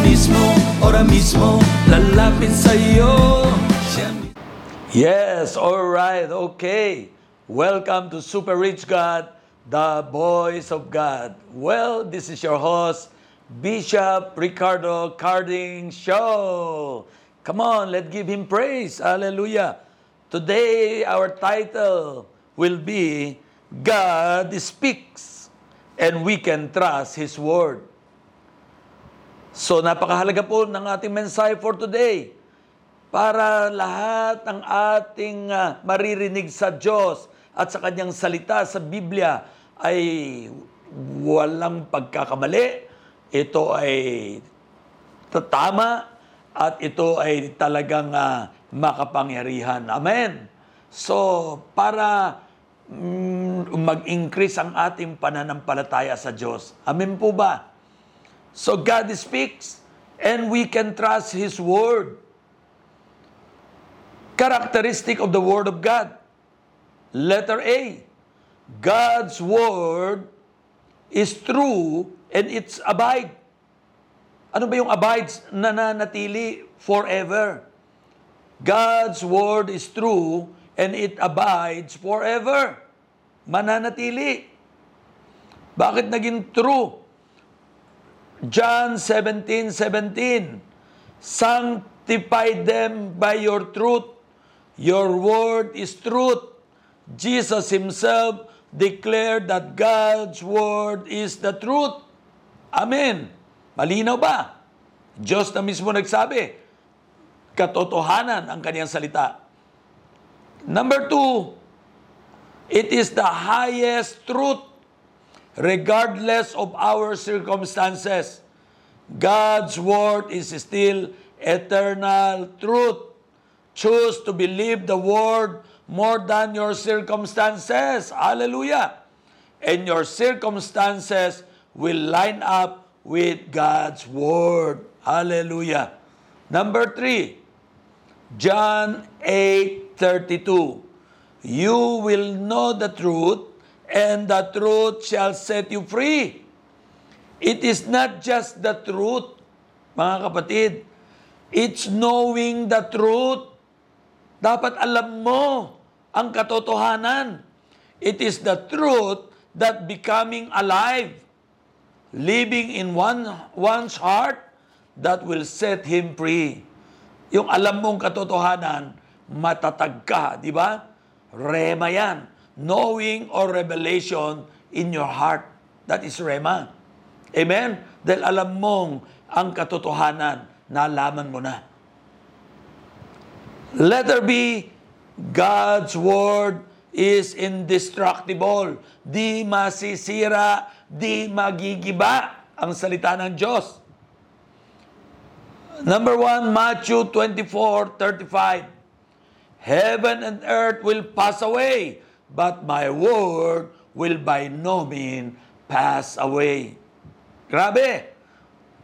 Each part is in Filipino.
mismo, mismo Yes, all right, okay. Welcome to Super Rich God, the voice of God. Well, this is your host, Bishop Ricardo Carding Show. Come on, let's give him praise. Hallelujah. Today, our title will be God Speaks and we can trust His Word. So napakahalaga po ng ating mensahe for today para lahat ng ating ah, maririnig sa Diyos at sa kanyang salita sa Biblia ay walang pagkakamali. Ito ay tatama at ito ay talagang ah, makapangyarihan. Amen. So, para mm, mag-increase ang ating pananampalataya sa Diyos. Amen po ba? So God speaks and we can trust His Word. Characteristic of the Word of God. Letter A. God's Word is true and it's abide. Ano ba yung abides? Nananatili forever. God's Word is true and it abides forever. Mananatili. Bakit naging true? John 17:17 Sanctify them by your truth. Your word is truth. Jesus himself declared that God's word is the truth. Amen. Malinaw ba? Diyos na mismo nagsabi. Katotohanan ang kanyang salita. Number two, it is the highest truth regardless of our circumstances. God's word is still eternal truth. Choose to believe the word more than your circumstances. Hallelujah. And your circumstances will line up with God's word. Hallelujah. Number three, John 8:32. You will know the truth, and the truth shall set you free. It is not just the truth, mga kapatid. It's knowing the truth. Dapat alam mo ang katotohanan. It is the truth that becoming alive, living in one one's heart, that will set him free. Yung alam mong katotohanan, matatag ka, di ba? Rema yan. Knowing or revelation in your heart. That is Rema. Amen? Dahil alam mong ang katotohanan, nalaman mo na. Letter B, God's Word is indestructible. Di masisira, di magigiba ang salita ng Diyos. Number one, Matthew 24, 35. Heaven and earth will pass away, but my word will by no means pass away. Grabe.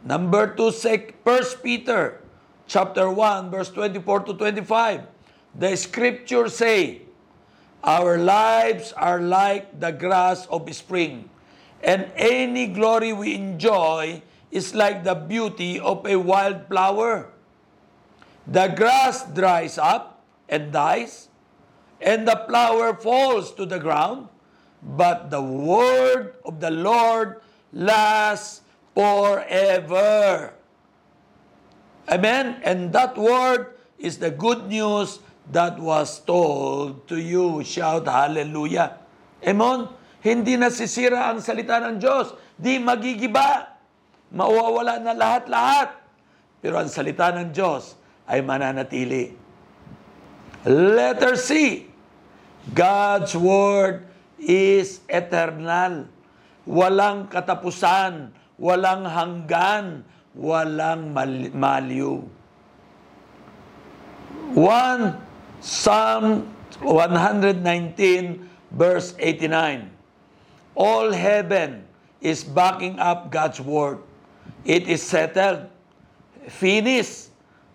Number two, First Peter chapter 1, verse 24 to 25. The scriptures say, Our lives are like the grass of spring, and any glory we enjoy is like the beauty of a wild flower. The grass dries up and dies, and the flower falls to the ground, but the word of the Lord lasts forever. Amen? And that word is the good news that was told to you. Shout hallelujah. Amen? Hindi nasisira ang salita ng Diyos. Di magigiba. Mawawala na lahat-lahat. Pero ang salita ng Diyos ay mananatili. Letter C. God's Word is eternal. Walang katapusan, walang hanggan, walang mal- maliw. 1 Psalm 119 verse 89. All heaven is backing up God's word. It is settled, finished,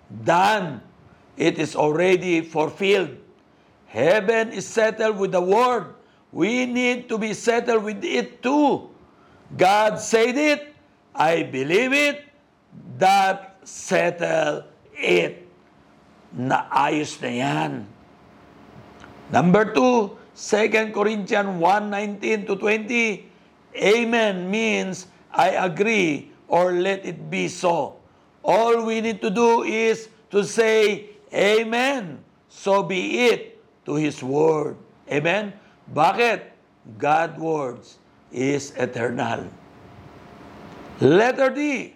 done. It is already fulfilled. Heaven is settled with the word. We need to be settled with it too. God said it, I believe it, that settle it. Naayos na yan. Number two, 2 Corinthians 1:19 to 20, Amen means I agree or let it be so. All we need to do is to say Amen. So be it to His Word. Amen? Bakit? God words is eternal. Letter D.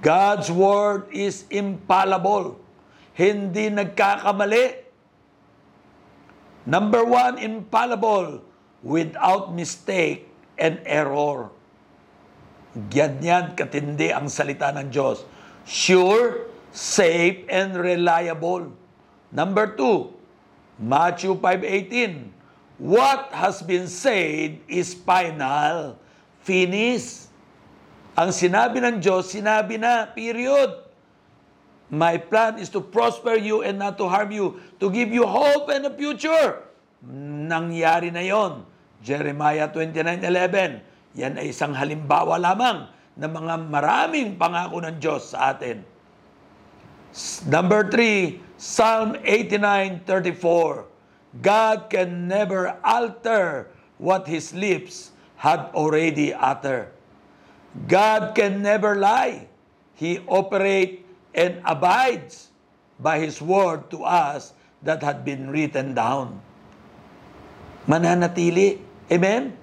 God's Word is infallible. Hindi nagkakamali. Number one, infallible, without mistake and error. Ganyan katindi ang salita ng Diyos. Sure, safe, and reliable. Number two, Matthew 5.18, What has been said is final, finished. Ang sinabi ng Diyos, sinabi na, period. My plan is to prosper you and not to harm you, to give you hope and a future. Nangyari na yon. Jeremiah 29.11. Yan ay isang halimbawa lamang ng mga maraming pangako ng Diyos sa atin. Number three, Psalm 89:34. God can never alter what His lips had already uttered. God can never lie. He operates and abides by His word to us that had been written down. Mananatili. Amen?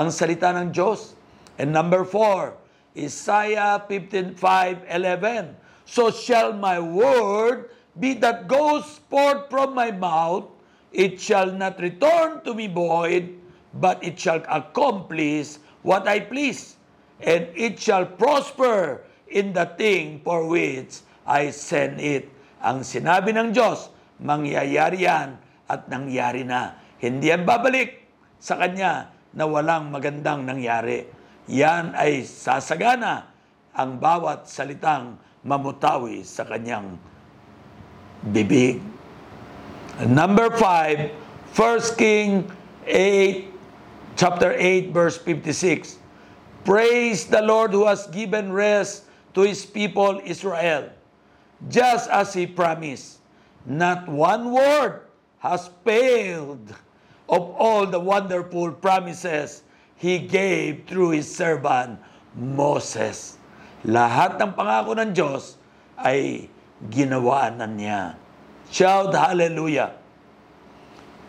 Ang salita ng Diyos. And number four, Isaiah 15:5-11. So shall my word be that goes forth from my mouth, it shall not return to me void, but it shall accomplish what I please, and it shall prosper in the thing for which I send it. Ang sinabi ng Diyos, mangyayari yan at nangyari na. Hindi yan babalik sa Kanya na walang magandang nangyari. Yan ay sasagana ang bawat salitang mamutawi sa Kanyang bibig. Number 5, 1 King 8, chapter 8, verse 56. Praise the Lord who has given rest to his people Israel, just as he promised. Not one word has failed of all the wonderful promises he gave through his servant Moses. Lahat ng pangako ng Diyos ay ginawa na niya. Shout hallelujah.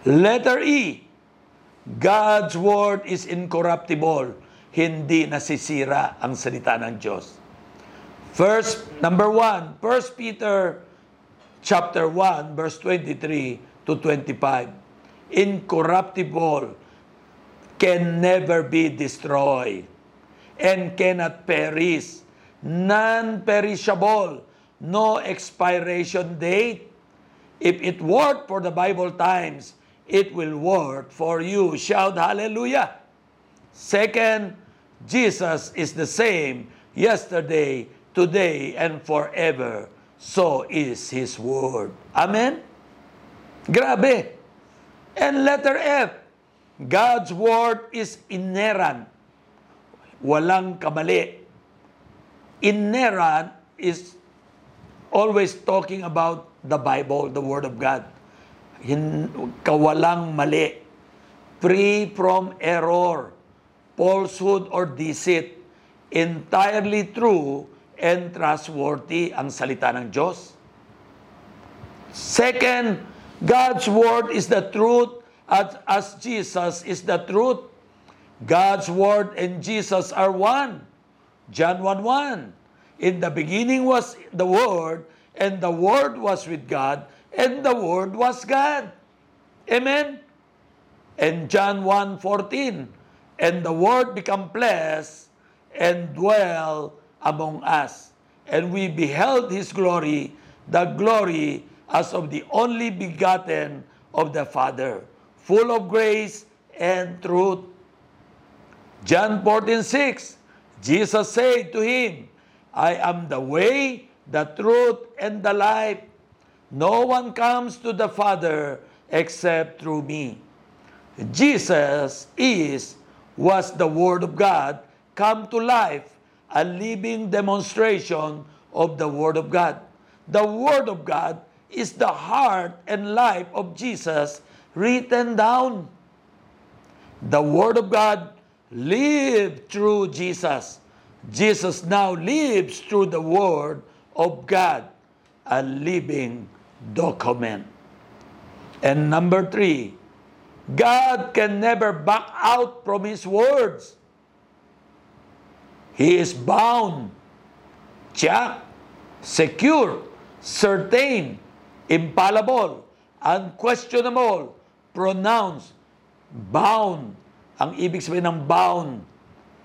Letter E. God's word is incorruptible. Hindi nasisira ang salita ng Diyos. First, number one, First Peter chapter 1, verse 23 to 25. Incorruptible can never be destroyed and cannot perish. Non-perishable, no expiration date. If it worked for the Bible times, it will work for you. Shout hallelujah. Second, Jesus is the same yesterday, today, and forever. So is His word. Amen? Grabe. And letter F, God's word is inerrant. Walang kamali. Inerrant is always talking about the Bible, the Word of God. Hin, kawalang mali. Free from error, falsehood, or deceit. Entirely true and trustworthy ang salita ng Diyos. Second, God's Word is the truth as, as Jesus is the truth. God's Word and Jesus are one. John 1.1 In the beginning was the Word, and the Word was with God, and the Word was God. Amen? And John 1.14 And the Word become flesh and dwell among us. And we beheld His glory, the glory as of the only begotten of the Father, full of grace and truth. John 14:6 Jesus said to him, I am the way, the truth, and the life. No one comes to the Father except through me. Jesus is, was the Word of God come to life, a living demonstration of the Word of God. The Word of God is the heart and life of Jesus written down. The Word of God lived through Jesus. Jesus now lives through the Word of God, a living document. And number three, God can never back out from His words. He is bound, check, secure, certain, infallible, unquestionable, pronounced, bound. Ang ibig sabihin ng bound,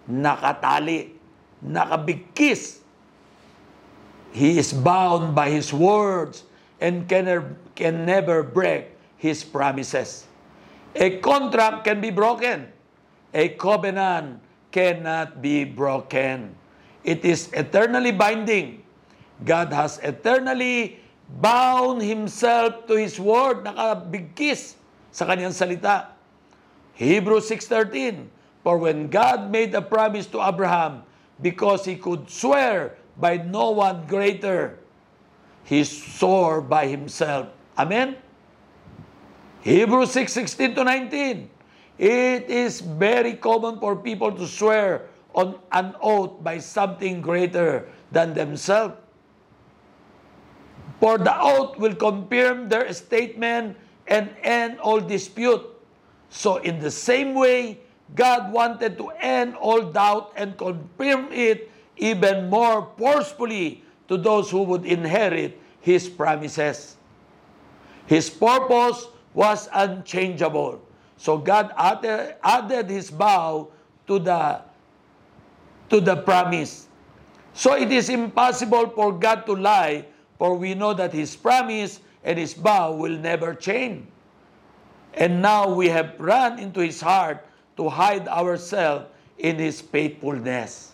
nakatali, nakabigkis. He is bound by His words and can, can never break His promises. A contract can be broken. A covenant cannot be broken. It is eternally binding. God has eternally bound Himself to His Word, nakabigkis sa kanyang salita. Hebrews 6.13, For when God made a promise to Abraham, because he could swear by no one greater, he swore by himself. Amen? Hebrews 6.16 to 19, It is very common for people to swear on an oath by something greater than themselves. For the oath will confirm their statement and end all dispute. So in the same way, God wanted to end all doubt and confirm it even more forcefully to those who would inherit His promises. His purpose was unchangeable. So God added, added His vow to the, to the promise. So it is impossible for God to lie, for we know that His promise and His vow will never change. And now we have run into His heart to hide ourselves in His faithfulness.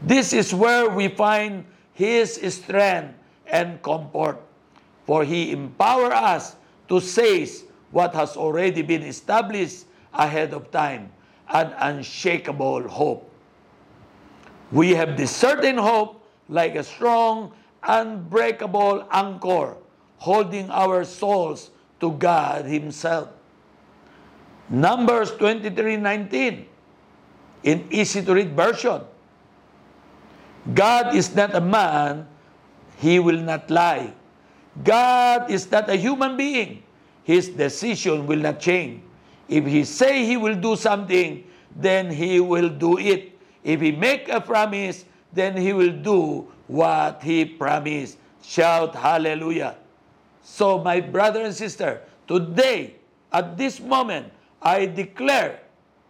This is where we find His strength and comfort. For He empowers us to seize what has already been established ahead of time, an unshakable hope. We have this certain hope like a strong, unbreakable anchor holding our souls to God Himself. Numbers 23:19 in easy to read version. God is not a man, he will not lie. God is not a human being. His decision will not change. If he say he will do something, then he will do it. If he make a promise, then he will do what he promised. Shout hallelujah. So my brother and sister, today, at this moment, I declare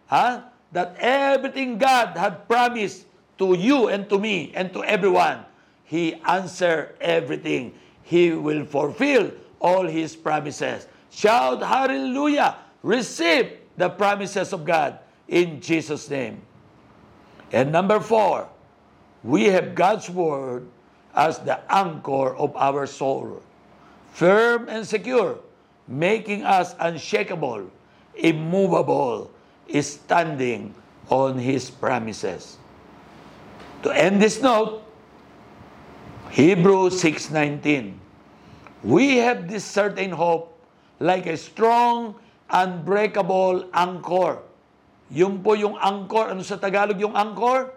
huh, that everything God had promised to you and to me and to everyone, He answer everything. He will fulfill all His promises. Shout hallelujah! Receive the promises of God in Jesus' name. And number four, we have God's Word as the anchor of our soul, firm and secure, making us unshakable, immovable, standing on His promises. To end this note, Hebrews 6.19 We have this certain hope like a strong, unbreakable anchor. Yung po yung anchor, ano sa Tagalog yung anchor?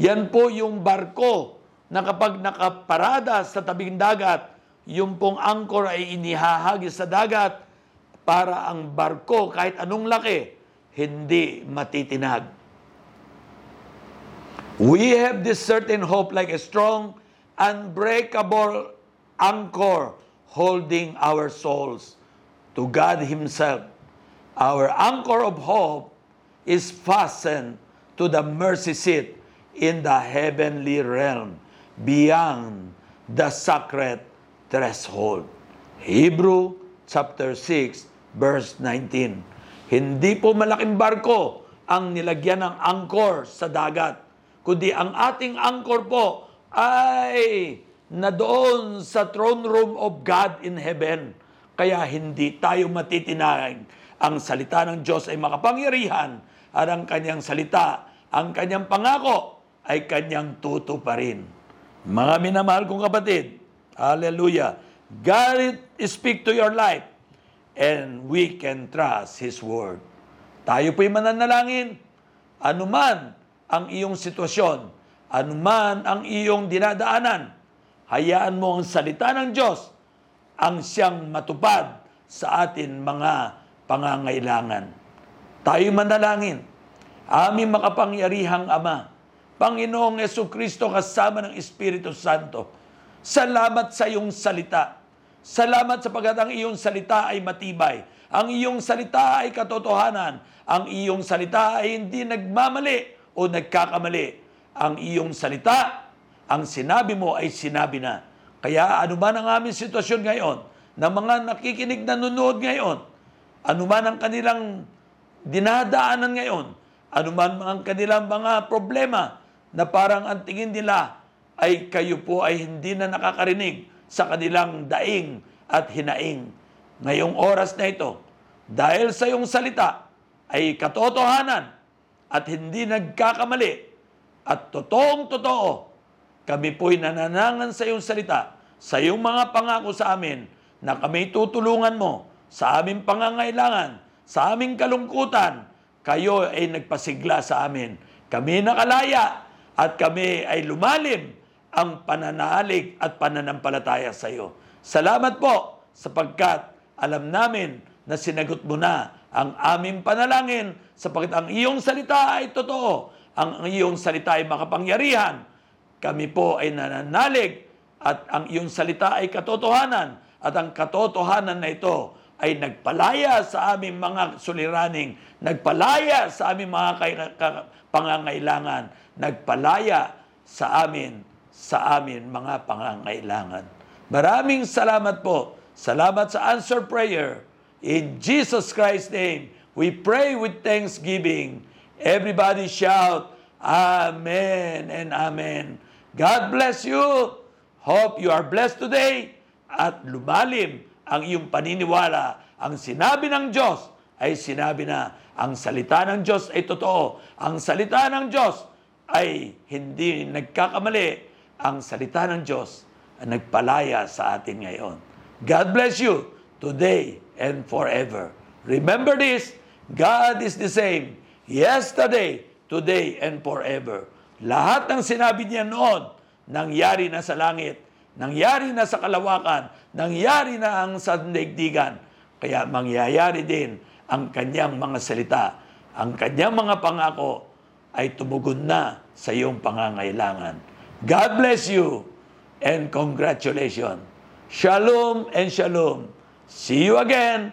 Yan po yung barko na kapag nakaparada sa tabing dagat, yung pong anchor ay inihahagis sa dagat para ang barko kahit anong laki, hindi matitinag. We have this certain hope like a strong, unbreakable anchor holding our souls to God Himself. Our anchor of hope is fastened to the mercy seat in the heavenly realm beyond the sacred threshold. Hebrew chapter 6 verse 19. Hindi po malaking barko ang nilagyan ng anchor sa dagat, kundi ang ating anchor po ay na doon sa throne room of God in heaven. Kaya hindi tayo matitinag ang salita ng Diyos ay makapangyarihan at ang kanyang salita, ang kanyang pangako ay kanyang tutuparin. Mga minamahal kong kapatid, hallelujah, God speak to your life and we can trust His Word. Tayo po'y mananalangin, anuman ang iyong sitwasyon, anuman ang iyong dinadaanan, hayaan mo ang salita ng Diyos ang siyang matupad sa atin mga pangangailangan. Tayo manalangin. Aming makapangyarihang Ama, Panginoong Yesu Kristo kasama ng Espiritu Santo, salamat sa iyong salita. Salamat sapagkat ang iyong salita ay matibay. Ang iyong salita ay katotohanan. Ang iyong salita ay hindi nagmamali o nagkakamali. Ang iyong salita, ang sinabi mo ay sinabi na. Kaya ano man ang aming sitwasyon ngayon, ng mga nakikinig na nunood ngayon, ano man ang kanilang dinadaanan ngayon, ano man ang kanilang mga problema na parang ang tingin nila ay kayo po ay hindi na nakakarinig sa kanilang daing at hinaing. Ngayong oras na ito, dahil sa iyong salita ay katotohanan at hindi nagkakamali at totoong totoo, kami po'y nananangan sa iyong salita, sa iyong mga pangako sa amin na kami tutulungan mo sa aming pangangailangan, sa aming kalungkutan, kayo ay nagpasigla sa amin. Kami nakalaya at kami ay lumalim ang pananalig at pananampalataya sa iyo. Salamat po sapagkat alam namin na sinagot mo na ang aming panalangin sapagkat ang iyong salita ay totoo. Ang iyong salita ay makapangyarihan. Kami po ay nananalig at ang iyong salita ay katotohanan at ang katotohanan na ito ay nagpalaya sa aming mga suliraning, nagpalaya sa aming mga pangangailangan, nagpalaya sa amin, sa amin mga pangangailangan. Maraming salamat po. Salamat sa answer prayer. In Jesus Christ's name, we pray with thanksgiving. Everybody shout, Amen and Amen. God bless you. Hope you are blessed today at lumalim ang iyong paniniwala. Ang sinabi ng Diyos ay sinabi na. Ang salita ng Diyos ay totoo. Ang salita ng Diyos ay hindi nagkakamali. Ang salita ng Diyos ay nagpalaya sa atin ngayon. God bless you today and forever. Remember this, God is the same yesterday, today, and forever. Lahat ng sinabi niya noon, nangyari na sa langit, nangyari na sa kalawakan, nangyari na ang sandaigdigan. Kaya mangyayari din ang kanyang mga salita. Ang kanyang mga pangako ay tumugon na sa iyong pangangailangan. God bless you and congratulations. Shalom and shalom. See you again.